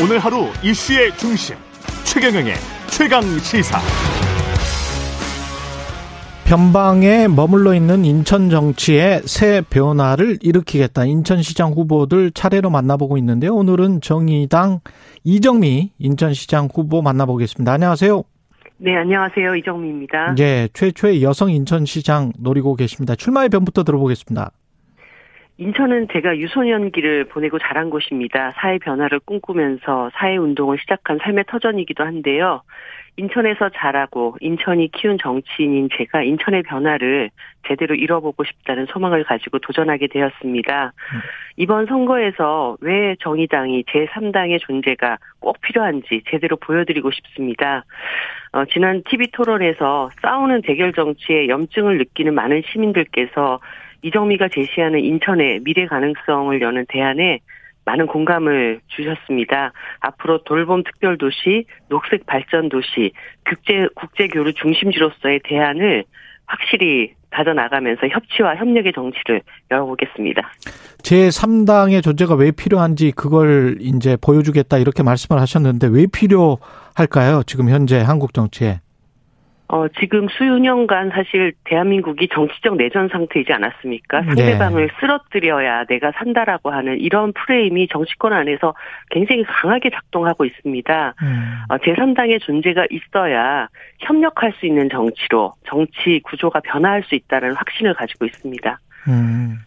오늘 하루 이슈의 중심 최경영의 최강 시사. 변방에 머물러 있는 인천 정치의 새 변화를 일으키겠다. 인천시장 후보들 차례로 만나보고 있는데요. 오늘은 정의당 이정미 인천시장 후보 만나보겠습니다. 안녕하세요. 네, 안녕하세요. 이정미입니다. 예, 최초의 여성 인천시장 노리고 계십니다. 출마의 변부터 들어보겠습니다. 인천은 제가 유소년기를 보내고 자란 곳입니다. 사회 변화를 꿈꾸면서 사회 운동을 시작한 삶의 터전이기도 한데요. 인천에서 자라고 인천이 키운 정치인인 제가 인천의 변화를 제대로 이뤄보고 싶다는 소망을 가지고 도전하게 되었습니다. 이번 선거에서 왜 정의당이 제3당의 존재가 꼭 필요한지 제대로 보여드리고 싶습니다. 어, 지난 TV 토론에서 싸우는 대결 정치에 염증을 느끼는 많은 시민들께서 이정미가 제시하는 인천의 미래 가능성을 여는 대안에 많은 공감을 주셨습니다. 앞으로 돌봄 특별도시, 녹색 발전 도시, 국제 국제 교류 중심지로서의 대안을 확실히 다져 나가면서 협치와 협력의 정치를 열어보겠습니다. 제 3당의 존재가 왜 필요한지 그걸 이제 보여주겠다 이렇게 말씀을 하셨는데 왜 필요할까요? 지금 현재 한국 정치에. 어, 지금 수년간 사실 대한민국이 정치적 내전 상태이지 않았습니까? 상대방을 네. 쓰러뜨려야 내가 산다라고 하는 이런 프레임이 정치권 안에서 굉장히 강하게 작동하고 있습니다. 음. 어, 제3당의 존재가 있어야 협력할 수 있는 정치로 정치 구조가 변화할 수 있다는 확신을 가지고 있습니다. 음.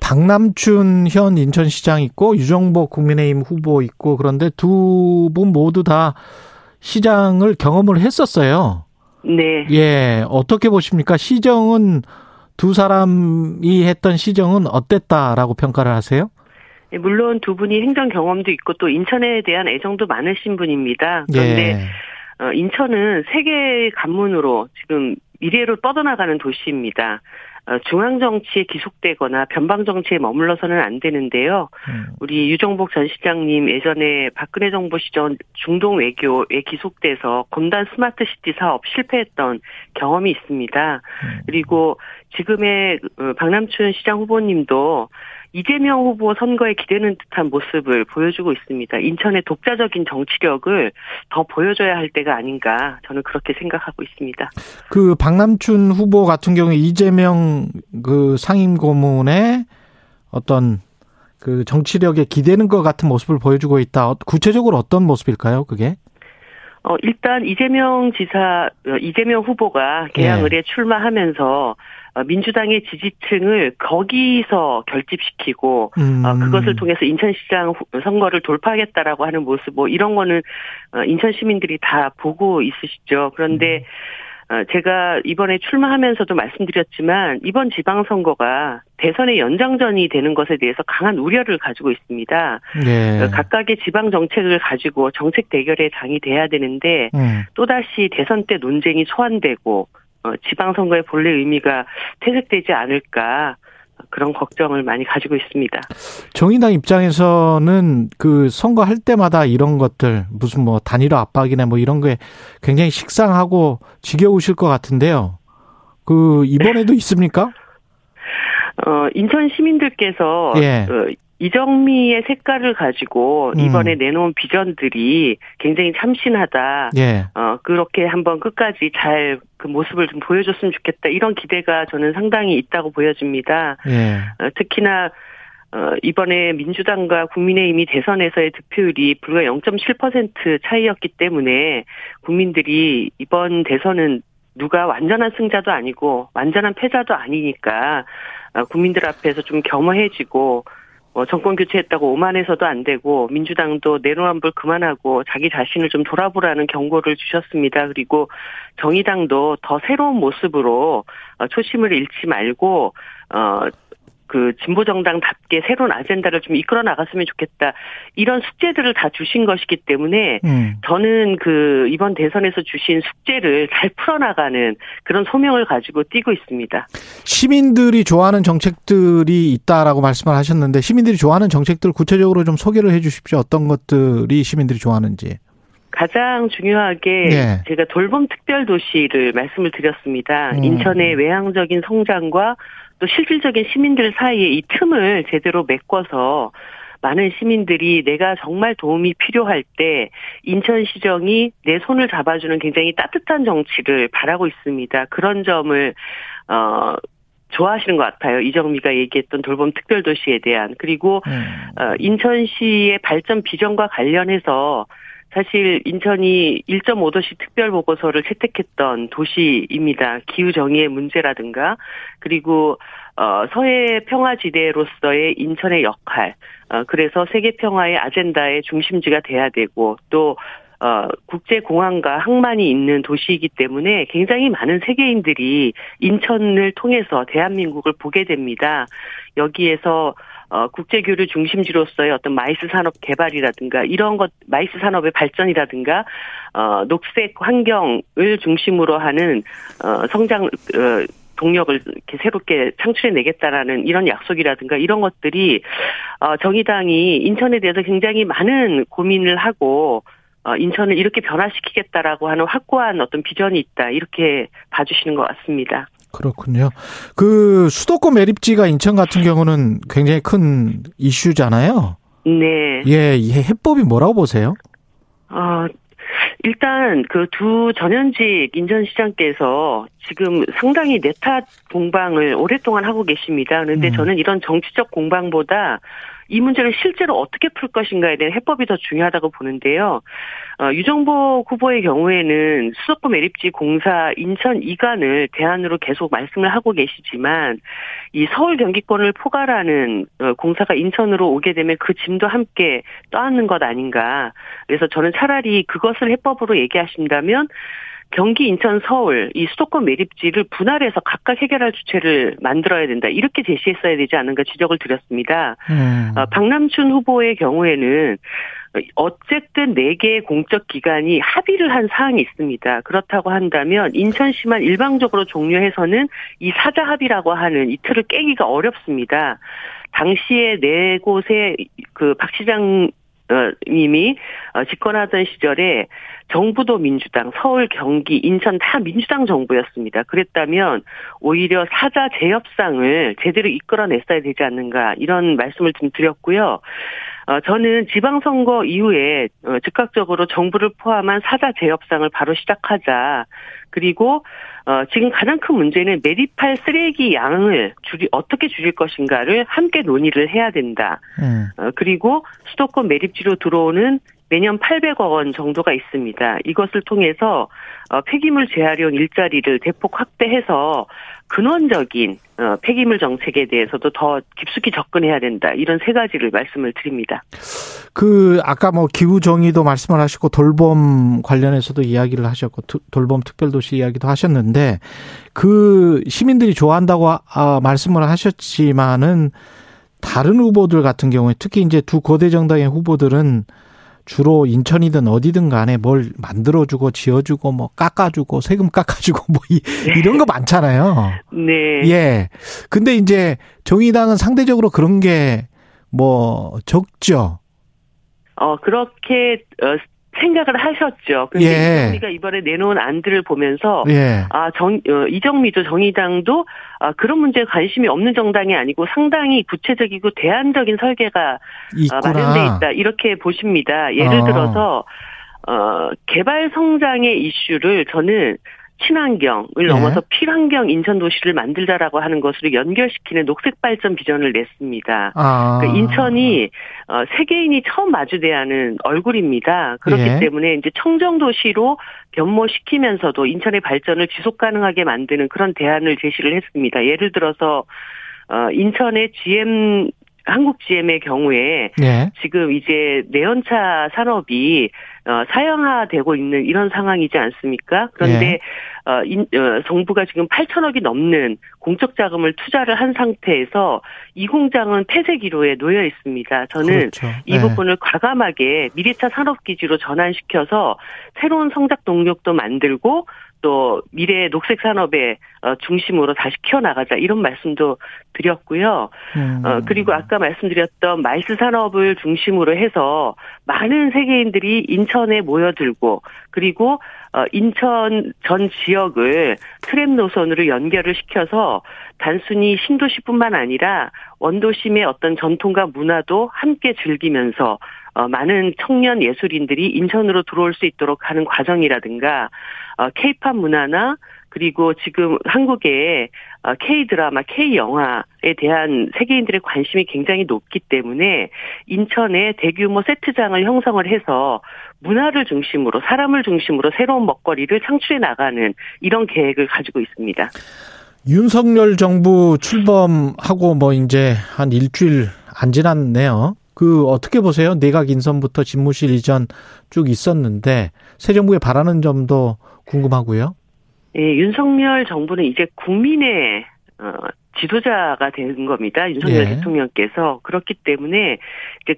박남춘 현 인천시장 있고 유정복 국민의힘 후보 있고 그런데 두 분 모두 다 시장을 경험을 했었어요. 네. 예, 어떻게 보십니까? 시정은 두 사람이 했던 시정은 어땠다라고 평가를 하세요? 네, 물론 두 분이 행정 경험도 있고 또 인천에 대한 애정도 많으신 분입니다. 그런데 예. 어, 인천은 세계 관문으로 지금 미래로 뻗어나가는 도시입니다. 어, 중앙 정치에 기속되거나 변방 정치에 머물러서는 안 되는데요. 음. 우리 유정복 전 시장님 예전에 박근혜 정부 시절 중동 외교에 기속돼서 검단 스마트 시티 사업 실패했던 경험이 있습니다. 음. 그리고 지금의 어, 박남춘 시장 후보님도 이재명 후보 선거에 기대는 듯한 모습을 보여주고 있습니다. 인천의 독자적인 정치력을 더 보여줘야 할 때가 아닌가 저는 그렇게 생각하고 있습니다. 그 박남춘 후보 같은 경우에 이재명 그 상임 고문의 어떤 그 정치력에 기대는 것 같은 모습을 보여주고 있다. 구체적으로 어떤 모습일까요? 그게? 어, 일단 이재명 지사, 어, 이재명 후보가 개항을에 예. 출마하면서 어, 민주당의 지지층을 거기서 결집시키고 음. 어, 그것을 통해서 인천시장 선거를 돌파하겠다라고 하는 모습 뭐 이런 거는 어, 인천 시민들이 다 보고 있으시죠. 그런데 음. 제가 이번에 출마하면서도 말씀드렸지만 이번 지방선거가 대선의 연장전이 되는 것에 대해서 강한 우려를 가지고 있습니다. 네. 각각의 지방 정책을 가지고 정책 대결의 장이 돼야 되는데 음. 또다시 대선 때 논쟁이 소환되고 어, 지방선거의 본래 의미가 퇴색되지 않을까 그런 걱정을 많이 가지고 있습니다. 정의당 입장에서는 그 선거할 때마다 이런 것들 무슨 뭐 단일화 압박이나 뭐 이런 거에 굉장히 식상하고 지겨우실 것 같은데요. 그 이번에도 있습니까? 어 인천 시민들께서 예. 그 이정미의 색깔을 가지고 음. 이번에 음. 내놓은 비전들이 굉장히 참신하다. 예. 어, 그렇게 한번 끝까지 잘 그 모습을 좀 보여줬으면 좋겠다. 이런 기대가 저는 상당히 있다고 보여집니다. 예. 어, 특히나 어, 이번에 민주당과 국민의힘이 대선에서의 득표율이 불과 0.7% 차이였기 때문에 국민들이 이번 대선은 누가 완전한 승자도 아니고 완전한 패자도 아니니까 어, 국민들 앞에서 좀 겸허해지고 뭐 정권 교체했다고 오만해서도 안 되고 민주당도 내로남불 그만하고 자기 자신을 좀 돌아보라는 경고를 주셨습니다. 그리고 정의당도 더 새로운 모습으로 어, 초심을 잃지 말고 어 그 진보 정당답게 새로운 아젠다를 좀 이끌어 나갔으면 좋겠다. 이런 숙제들을 다 주신 것이기 때문에 음. 저는 그 이번 대선에서 주신 숙제를 잘 풀어 나가는 그런 소명을 가지고 뛰고 있습니다. 시민들이 좋아하는 정책들이 있다라고 말씀을 하셨는데 시민들이 좋아하는 정책들 구체적으로 좀 소개를 해 주십시오. 어떤 것들이 시민들이 좋아하는지. 가장 중요하게 네. 제가 돌봄 특별 도시를 말씀을 드렸습니다. 음. 인천의 외향적인 성장과 또 실질적인 시민들 사이에 이 틈을 제대로 메꿔서 많은 시민들이 내가 정말 도움이 필요할 때 인천시정이 내 손을 잡아주는 굉장히 따뜻한 정치를 바라고 있습니다. 그런 점을 어 좋아하시는 것 같아요. 이정미가 얘기했던 돌봄 특별도시에 대한 그리고 음. 어, 인천시의 발전 비전과 관련해서 사실 인천이 1.5도시 특별 보고서를 채택했던 도시입니다. 기후 정의의 문제라든가 그리고 어 서해 평화 지대로서의 인천의 역할 어 그래서 세계 평화의 아젠다의 중심지가 돼야 되고 또 어, 국제공항과 항만이 있는 도시이기 때문에 굉장히 많은 세계인들이 인천을 통해서 대한민국을 보게 됩니다. 여기에서 어, 국제교류 중심지로서의 어떤 마이스 산업 개발이라든가 이런 것, 마이스 산업의 발전이라든가, 어, 녹색 환경을 중심으로 하는, 어, 성장, 어, 동력을 이렇게 새롭게 창출해내겠다라는 이런 약속이라든가 이런 것들이, 어, 정의당이 인천에 대해서 굉장히 많은 고민을 하고, 어, 인천을 이렇게 변화시키겠다라고 하는 확고한 어떤 비전이 있다. 이렇게 봐주시는 것 같습니다. 그렇군요. 그 수도권 매립지가 인천 같은 경우는 굉장히 큰 이슈잖아요. 네. 예, 이 해법이 뭐라고 보세요? 어, 일단 그 두 전현직 인천시장께서 지금 상당히 내탓 공방을 오랫동안 하고 계십니다. 그런데 음. 저는 이런 정치적 공방보다 이 문제를 실제로 어떻게 풀 것인가에 대한 해법이 더 중요하다고 보는데요. 어, 유정복 후보의 경우에는 수도권 매립지 공사 인천 이관을 대안으로 계속 말씀을 하고 계시지만 이 서울 경기권을 포괄하는 어, 공사가 인천으로 오게 되면 그 짐도 함께 떠안는 것 아닌가. 그래서 저는 차라리 그것을 해법으로 얘기하신다면 경기, 인천, 서울 이 수도권 매립지를 분할해서 각각 해결할 주체를 만들어야 된다 이렇게 제시했어야 되지 않은가 지적을 드렸습니다. 음. 어, 박남춘 후보의 경우에는 어쨌든 네 개의 공적 기관이 합의를 한 사항이 있습니다. 그렇다고 한다면 인천시만 일방적으로 종료해서는 이 사자 합의라고 하는 이 틀을 깨기가 어렵습니다. 당시에 네 곳의 그 박 시장 님이 어, 집권하던 시절에 정부도 민주당, 서울, 경기, 인천 다 민주당 정부였습니다. 그랬다면 오히려 사자 재협상을 제대로 이끌어냈어야 되지 않는가 이런 말씀을 좀 드렸고요. 어, 저는 지방선거 이후에 어, 즉각적으로 정부를 포함한 사자 재협상을 바로 시작하자. 그리고 어, 지금 가장 큰 문제는 매립할 쓰레기 양을 줄이 어떻게 줄일 것인가를 함께 논의를 해야 된다. 음. 어, 그리고 수도권 매립지로 들어오는 매년 800억 원 정도가 있습니다. 이것을 통해서 어, 폐기물 재활용 일자리를 대폭 확대해서 근원적인 어, 폐기물 정책에 대해서도 더 깊숙이 접근해야 된다. 이런 세 가지를 말씀을 드립니다. 그 아까 뭐 기후 정의도 말씀을 하시고 돌봄 관련해서도 이야기를 하셨고 돌봄 특별도시 이야기도 하셨는데 그 시민들이 좋아한다고 아, 말씀을 하셨지만은 다른 후보들 같은 경우에 특히 이제 두 거대 정당의 후보들은 주로 인천이든 어디든 간에 뭘 만들어주고 지어주고 뭐 깎아주고 세금 깎아주고 뭐 이, 이런 거 많잖아요. 네. 예. 근데 이제 정의당은 상대적으로 그런 게 뭐 적죠. 어 그렇게 어, 생각을 하셨죠. 그런데 예. 이정미가 이번에 내놓은 안들을 보면서 예. 아 정 어, 이정미도 정의당도 아, 그런 문제에 관심이 없는 정당이 아니고 상당히 구체적이고 대안적인 설계가 어, 마련돼 있다 이렇게 보십니다. 예를 어. 들어서 어, 개발 성장의 이슈를 저는 친환경을 네. 넘어서 필환경 인천 도시를 만들자라고 하는 것으로 연결시키는 녹색 발전 비전을 냈습니다. 아. 그러니까 인천이 어, 세계인이 처음 마주대하는 얼굴입니다. 그렇기 예. 때문에 이제 청정 도시로 변모시키면서도 인천의 발전을 지속 가능하게 만드는 그런 대안을 제시를 했습니다. 예를 들어서 어, 인천의 GM 한국 GM의 경우에 네. 지금 이제 내연차 산업이 어, 사형화되고 있는 이런 상황이지 않습니까? 그런데 네. 어, 인, 어, 정부가 지금 8천억이 넘는 공적 자금을 투자를 한 상태에서 이 공장은 폐쇄 기로에 놓여 있습니다. 저는 그렇죠. 이 네. 부분을 과감하게 미래차 산업 기지로 전환시켜서 새로운 성장 동력도 만들고 또 미래 녹색 산업의 어, 중심으로 다시 키워나가자 이런 말씀도 드렸고요. 음. 어, 그리고 아까 말씀드렸던 마이스 산업을 중심으로 해서 많은 세계인들이 인천에 모여들고 그리고 어, 인천 전 지역을 트램 노선으로 연결을 시켜서 단순히 신도시뿐만 아니라 원도심의 어떤 전통과 문화도 함께 즐기면서 어, 많은 청년 예술인들이 인천으로 들어올 수 있도록 하는 과정이라든가 어, 케이팝 문화나 그리고 지금 한국의 K 어, 드라마, K 영화에 대한 세계인들의 관심이 굉장히 높기 때문에 인천에 대규모 세트장을 형성을 해서 문화를 중심으로 사람을 중심으로 새로운 먹거리를 창출해 나가는 이런 계획을 가지고 있습니다. 윤석열 정부 출범하고 뭐 이제 한 일주일 안 지났네요. 그 어떻게 보세요? 내각 인선부터 집무실 이전 쭉 있었는데 새 정부에 바라는 점도 궁금하고요. 예, 윤석열 정부는 이제 국민의 어, 지도자가 된 겁니다. 윤석열 예. 대통령께서 그렇기 때문에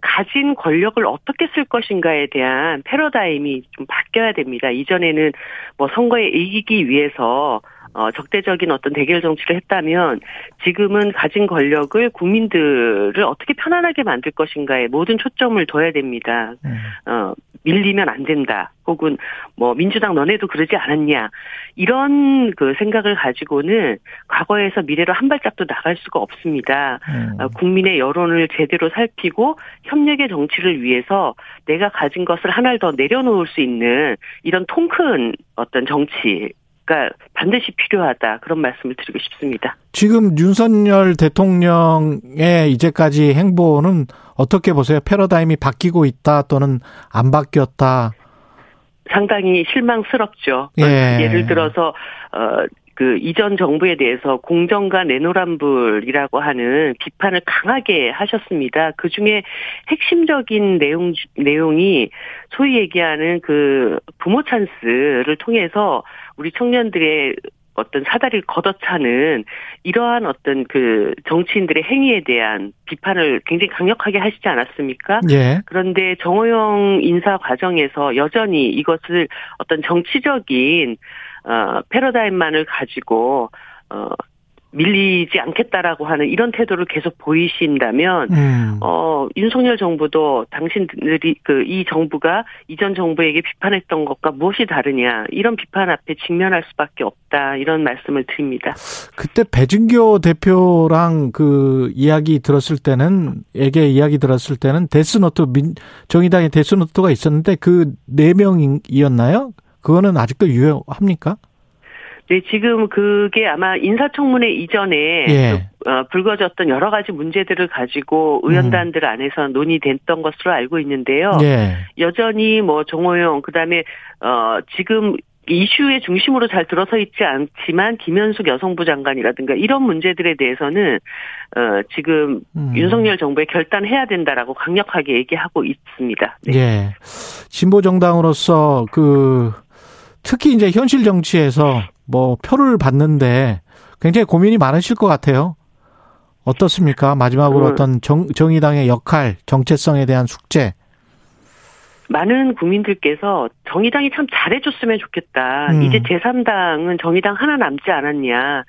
가진 권력을 어떻게 쓸 것인가에 대한 패러다임이 좀 바뀌어야 됩니다. 이전에는 뭐 선거에 이기기 위해서 어, 적대적인 어떤 대결 정치를 했다면 지금은 가진 권력을 국민들을 어떻게 편안하게 만들 것인가에 모든 초점을 둬야 됩니다. 음. 어, 밀리면 안 된다. 혹은 뭐 민주당 너네도 그러지 않았냐. 이런 그 생각을 가지고는 과거에서 미래로 한 발짝도 나갈 수가 없습니다. 음. 어, 국민의 여론을 제대로 살피고 협력의 정치를 위해서 내가 가진 것을 하나를 더 내려놓을 수 있는 이런 통큰 어떤 정치 가 반드시 필요하다 그런 말씀을 드리고 싶습니다. 지금 윤석열 대통령의 이제까지 행보는 어떻게 보세요? 패러다임이 바뀌고 있다 또는 안 바뀌었다? 상당히 실망스럽죠. 예. 예를 들어서 어, 그 이전 정부에 대해서 공정과 내노란불이라고 하는 비판을 강하게 하셨습니다. 그 중에 핵심적인 내용 내용이 소위 얘기하는 그 부모 찬스를 통해서 우리 청년들의 어떤 사다리를 걷어차는 이러한 어떤 그 정치인들의 행위에 대한 비판을 굉장히 강력하게 하시지 않았습니까? 예. 그런데 정호영 인사 과정에서 여전히 이것을 어떤 정치적인 어 패러다임만을 가지고 어 밀리지 않겠다라고 하는 이런 태도를 계속 보이신다면 음. 어 윤석열 정부도 당신들이 그 이 정부가 이전 정부에게 비판했던 것과 무엇이 다르냐 이런 비판 앞에 직면할 수밖에 없다 이런 말씀을 드립니다. 그때 배진교 대표랑 그 이야기 들었을 때는 에게 이야기 들었을 때는 데스노트 민 정의당의 데스노트가 있었는데 그 네 명이었나요? 그거는 아직도 유효합니까? 네, 지금 그게 아마 인사청문회 이전에 예. 그, 어, 불거졌던 여러 가지 문제들을 가지고 의원단들 음. 안에서 논의됐던 것으로 알고 있는데요. 예. 여전히 뭐 정호영 그다음에 어 지금 이슈의 중심으로 잘 들어서 있지 않지만 김현숙 여성부 장관이라든가 이런 문제들에 대해서는 어 지금 음. 윤석열 정부에 결단해야 된다라고 강력하게 얘기하고 있습니다. 네. 예. 진보 정당으로서 그 특히 이제 현실 정치에서 뭐 표를 받는데 굉장히 고민이 많으실 것 같아요. 어떻습니까? 마지막으로 음. 어떤 정, 정의당의 역할, 정체성에 대한 숙제. 많은 국민들께서 정의당이 참 잘해줬으면 좋겠다. 음. 이제 제3당은 정의당 하나 남지 않았냐.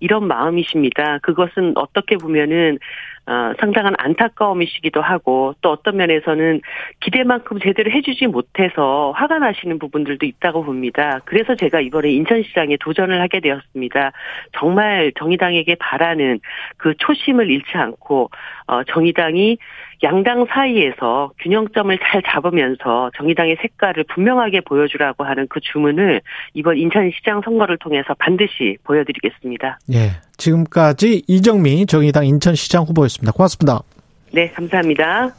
이런 마음이십니다. 그것은 어떻게 보면은 어, 상당한 안타까움이시기도 하고 또 어떤 면에서는 기대만큼 제대로 해주지 못해서 화가 나시는 부분들도 있다고 봅니다. 그래서 제가 이번에 인천시장에 도전을 하게 되었습니다. 정말 정의당에게 바라는 그 초심을 잃지 않고 어, 정의당이 양당 사이에서 균형점을 잘 잡으면서 정의당의 색깔을 분명하게 보여주라고 하는 그 주문을 이번 인천시장 선거를 통해서 반드시 보여드리겠습니다. 예. 지금까지 이정미 정의당 인천시장 후보였습니다. 고맙습니다. 네, 감사합니다.